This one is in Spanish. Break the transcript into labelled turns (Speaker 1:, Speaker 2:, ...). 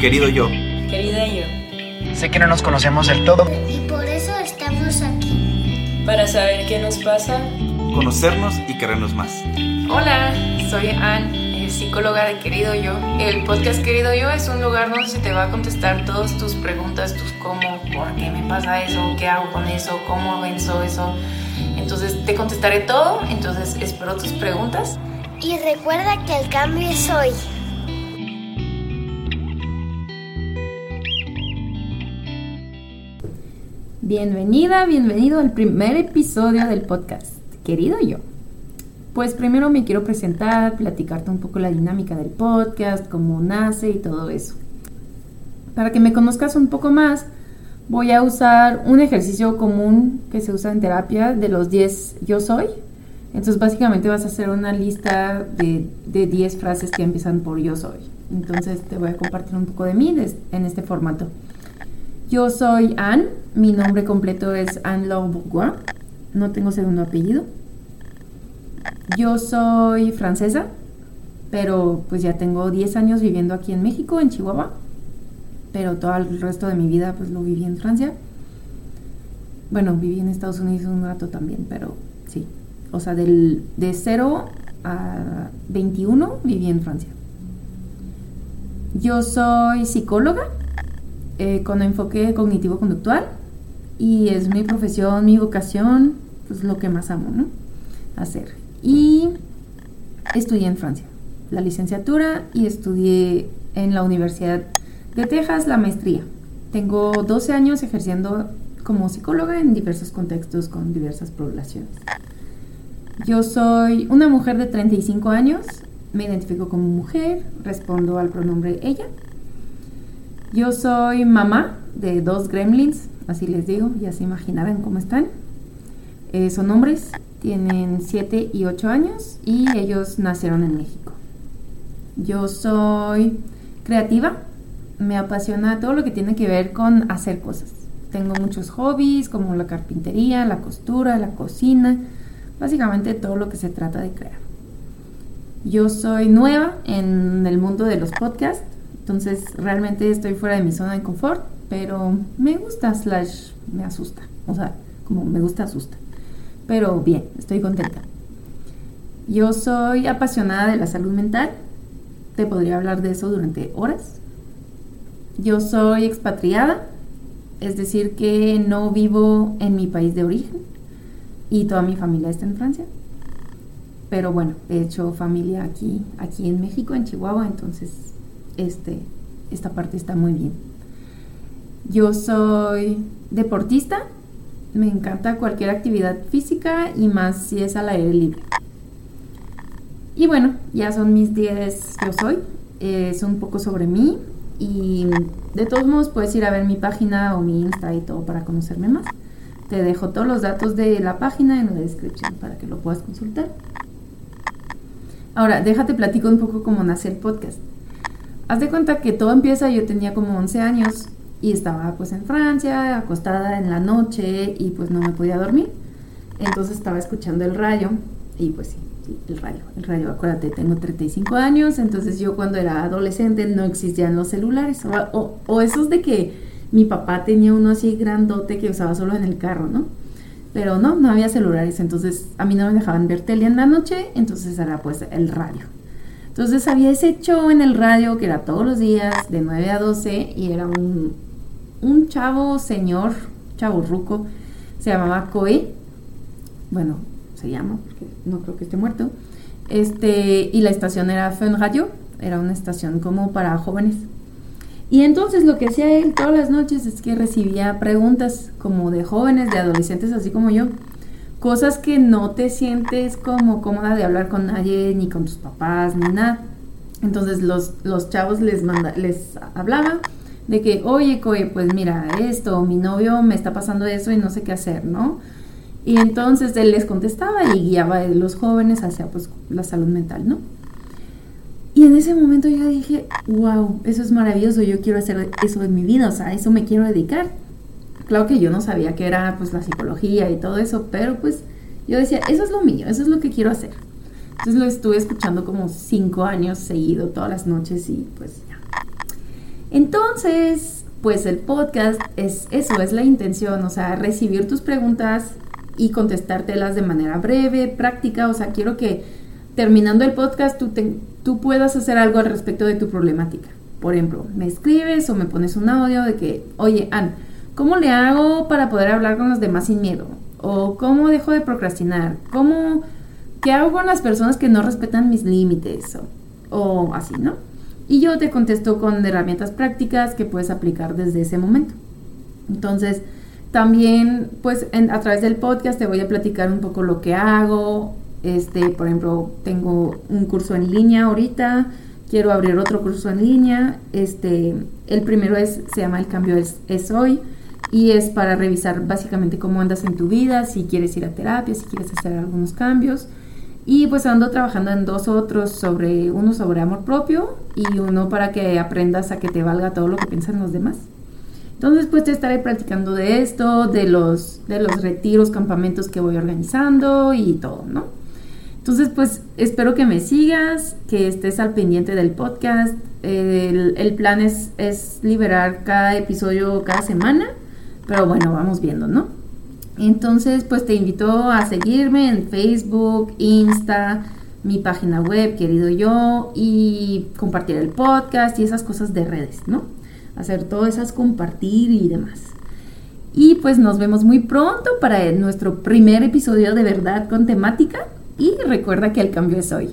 Speaker 1: Querido yo.
Speaker 2: Querida yo.
Speaker 3: Sé que no nos conocemos del todo.
Speaker 4: Y por eso estamos aquí.
Speaker 2: Para saber qué nos pasa.
Speaker 1: Conocernos y querernos más.
Speaker 5: Hola, soy Anne, psicóloga de Querido Yo. El podcast Querido Yo es un lugar donde se te va a contestar todas tus preguntas, tus cómo, por qué me pasa eso, qué hago con eso, cómo avanzo eso. Entonces te contestaré todo, entonces espero tus preguntas.
Speaker 4: Y recuerda que el cambio es hoy.
Speaker 6: Bienvenida, bienvenido al primer episodio del podcast, querido yo. Pues primero me quiero presentar, platicarte un poco la dinámica del podcast, cómo nace y todo eso. Para que me conozcas un poco más, voy a usar un ejercicio común que se usa en terapia de los 10 yo soy. Entonces básicamente vas a hacer una lista de, de 10 frases que empiezan por yo soy. Entonces te voy a compartir un poco de mí en este formato. Yo soy Anne, mi nombre completo es Anne Laure Bourgois, no tengo segundo apellido. Yo soy francesa, pero pues ya tengo 10 años viviendo aquí en México, en Chihuahua, pero todo el resto de mi vida pues lo viví en Francia. Bueno, viví en Estados Unidos un rato también, pero sí. O sea, del, de 0 a 21 viví en Francia. Yo soy psicóloga, eh, con enfoque cognitivo-conductual y es mi profesión, mi vocación, pues lo que más amo, ¿no? Hacer. Y estudié en Francia la licenciatura y estudié en la Universidad de Texas la maestría. Tengo 12 años ejerciendo como psicóloga en diversos contextos con diversas poblaciones. Yo soy una mujer de 35 años, me identifico como mujer, respondo al pronombre ella yo soy mamá de dos gremlins, así les digo, ya se imaginarán cómo están. Eh, son hombres, tienen 7 y 8 años y ellos nacieron en México. Yo soy creativa, me apasiona todo lo que tiene que ver con hacer cosas. Tengo muchos hobbies como la carpintería, la costura, la cocina, básicamente todo lo que se trata de crear. Yo soy nueva en el mundo de los podcasts. Entonces realmente estoy fuera de mi zona de confort, pero me gusta slash me asusta. O sea, como me gusta asusta. Pero bien, estoy contenta. Yo soy apasionada de la salud mental. Te podría hablar de eso durante horas. Yo soy expatriada, es decir, que no vivo en mi país de origen y toda mi familia está en Francia. Pero bueno, he hecho familia aquí, aquí en México, en Chihuahua, entonces este, esta parte está muy bien. Yo soy deportista, me encanta cualquier actividad física y más si es al aire libre. Y bueno, ya son mis 10 yo soy, es un poco sobre mí y de todos modos puedes ir a ver mi página o mi Insta y todo para conocerme más. Te dejo todos los datos de la página en la descripción para que lo puedas consultar. Ahora, déjate platico un poco cómo nace el podcast. Haz de cuenta que todo empieza, yo tenía como 11 años y estaba pues en Francia, acostada en la noche y pues no me podía dormir. Entonces estaba escuchando el radio y pues sí, el radio, el radio, acuérdate, tengo 35 años, entonces yo cuando era adolescente no existían los celulares o, o esos de que mi papá tenía uno así grandote que usaba solo en el carro, ¿no? Pero no, no había celulares, entonces a mí no me dejaban ver tele en la noche, entonces era pues el radio. Entonces había ese show en el radio que era todos los días de 9 a 12 y era un, un chavo señor, chavo ruco, se llamaba Coe, bueno, se llama porque no creo que esté muerto, este, y la estación era Fun Radio, era una estación como para jóvenes. Y entonces lo que hacía él todas las noches es que recibía preguntas como de jóvenes, de adolescentes, así como yo, cosas que no te sientes como cómoda de hablar con nadie, ni con tus papás, ni nada. Entonces los, los chavos les, manda, les hablaba de que, oye, pues mira, esto, mi novio me está pasando eso y no sé qué hacer, ¿no? Y entonces él les contestaba y guiaba a los jóvenes hacia pues la salud mental, ¿no? Y en ese momento yo dije, wow, eso es maravilloso, yo quiero hacer eso en mi vida, o sea, eso me quiero dedicar. Claro que yo no sabía que era pues la psicología y todo eso, pero pues yo decía, eso es lo mío, eso es lo que quiero hacer. Entonces lo estuve escuchando como cinco años seguido, todas las noches y pues. Entonces, pues el podcast es eso, es la intención, o sea, recibir tus preguntas y contestártelas de manera breve, práctica, o sea, quiero que terminando el podcast tú, puedas hacer algo al respecto de tu problemática. Por ejemplo, me escribes o me pones un audio de que, oye, Ann, ¿cómo le hago para poder hablar con los demás sin miedo? ¿O cómo dejo de procrastinar? ¿Cómo, qué hago con las personas que no respetan mis límites? O así, ¿no? Y yo te contesto con herramientas prácticas que puedes aplicar desde ese momento. Entonces, también, pues, a través del podcast te voy a platicar un poco lo que hago. Este, por ejemplo, tengo un curso en línea ahorita quiero abrir otro curso en línea. Este, el primero es, se llama El cambio es, es, hoy y es para revisar básicamente cómo andas en tu vida, si quieres ir a terapia, si quieres hacer algunos cambios. Y pues ando trabajando en dos otros sobre uno sobre amor propio y uno para que aprendas a que te valga todo lo que piensan los demás. Entonces pues te estaré practicando de esto, de los de los retiros, campamentos que voy organizando y todo, ¿no? Entonces, pues espero que me sigas, que estés al pendiente del podcast. El, plan es, es, liberar cada episodio cada semana, pero bueno, vamos viendo, ¿no? Entonces, pues te invito a seguirme en Facebook, Insta, mi página web, querido yo, y compartir el podcast y esas cosas de redes, ¿no? Hacer todas esas compartir y demás. Y pues nos vemos muy pronto para nuestro primer episodio de verdad con temática y recuerda que el cambio es hoy.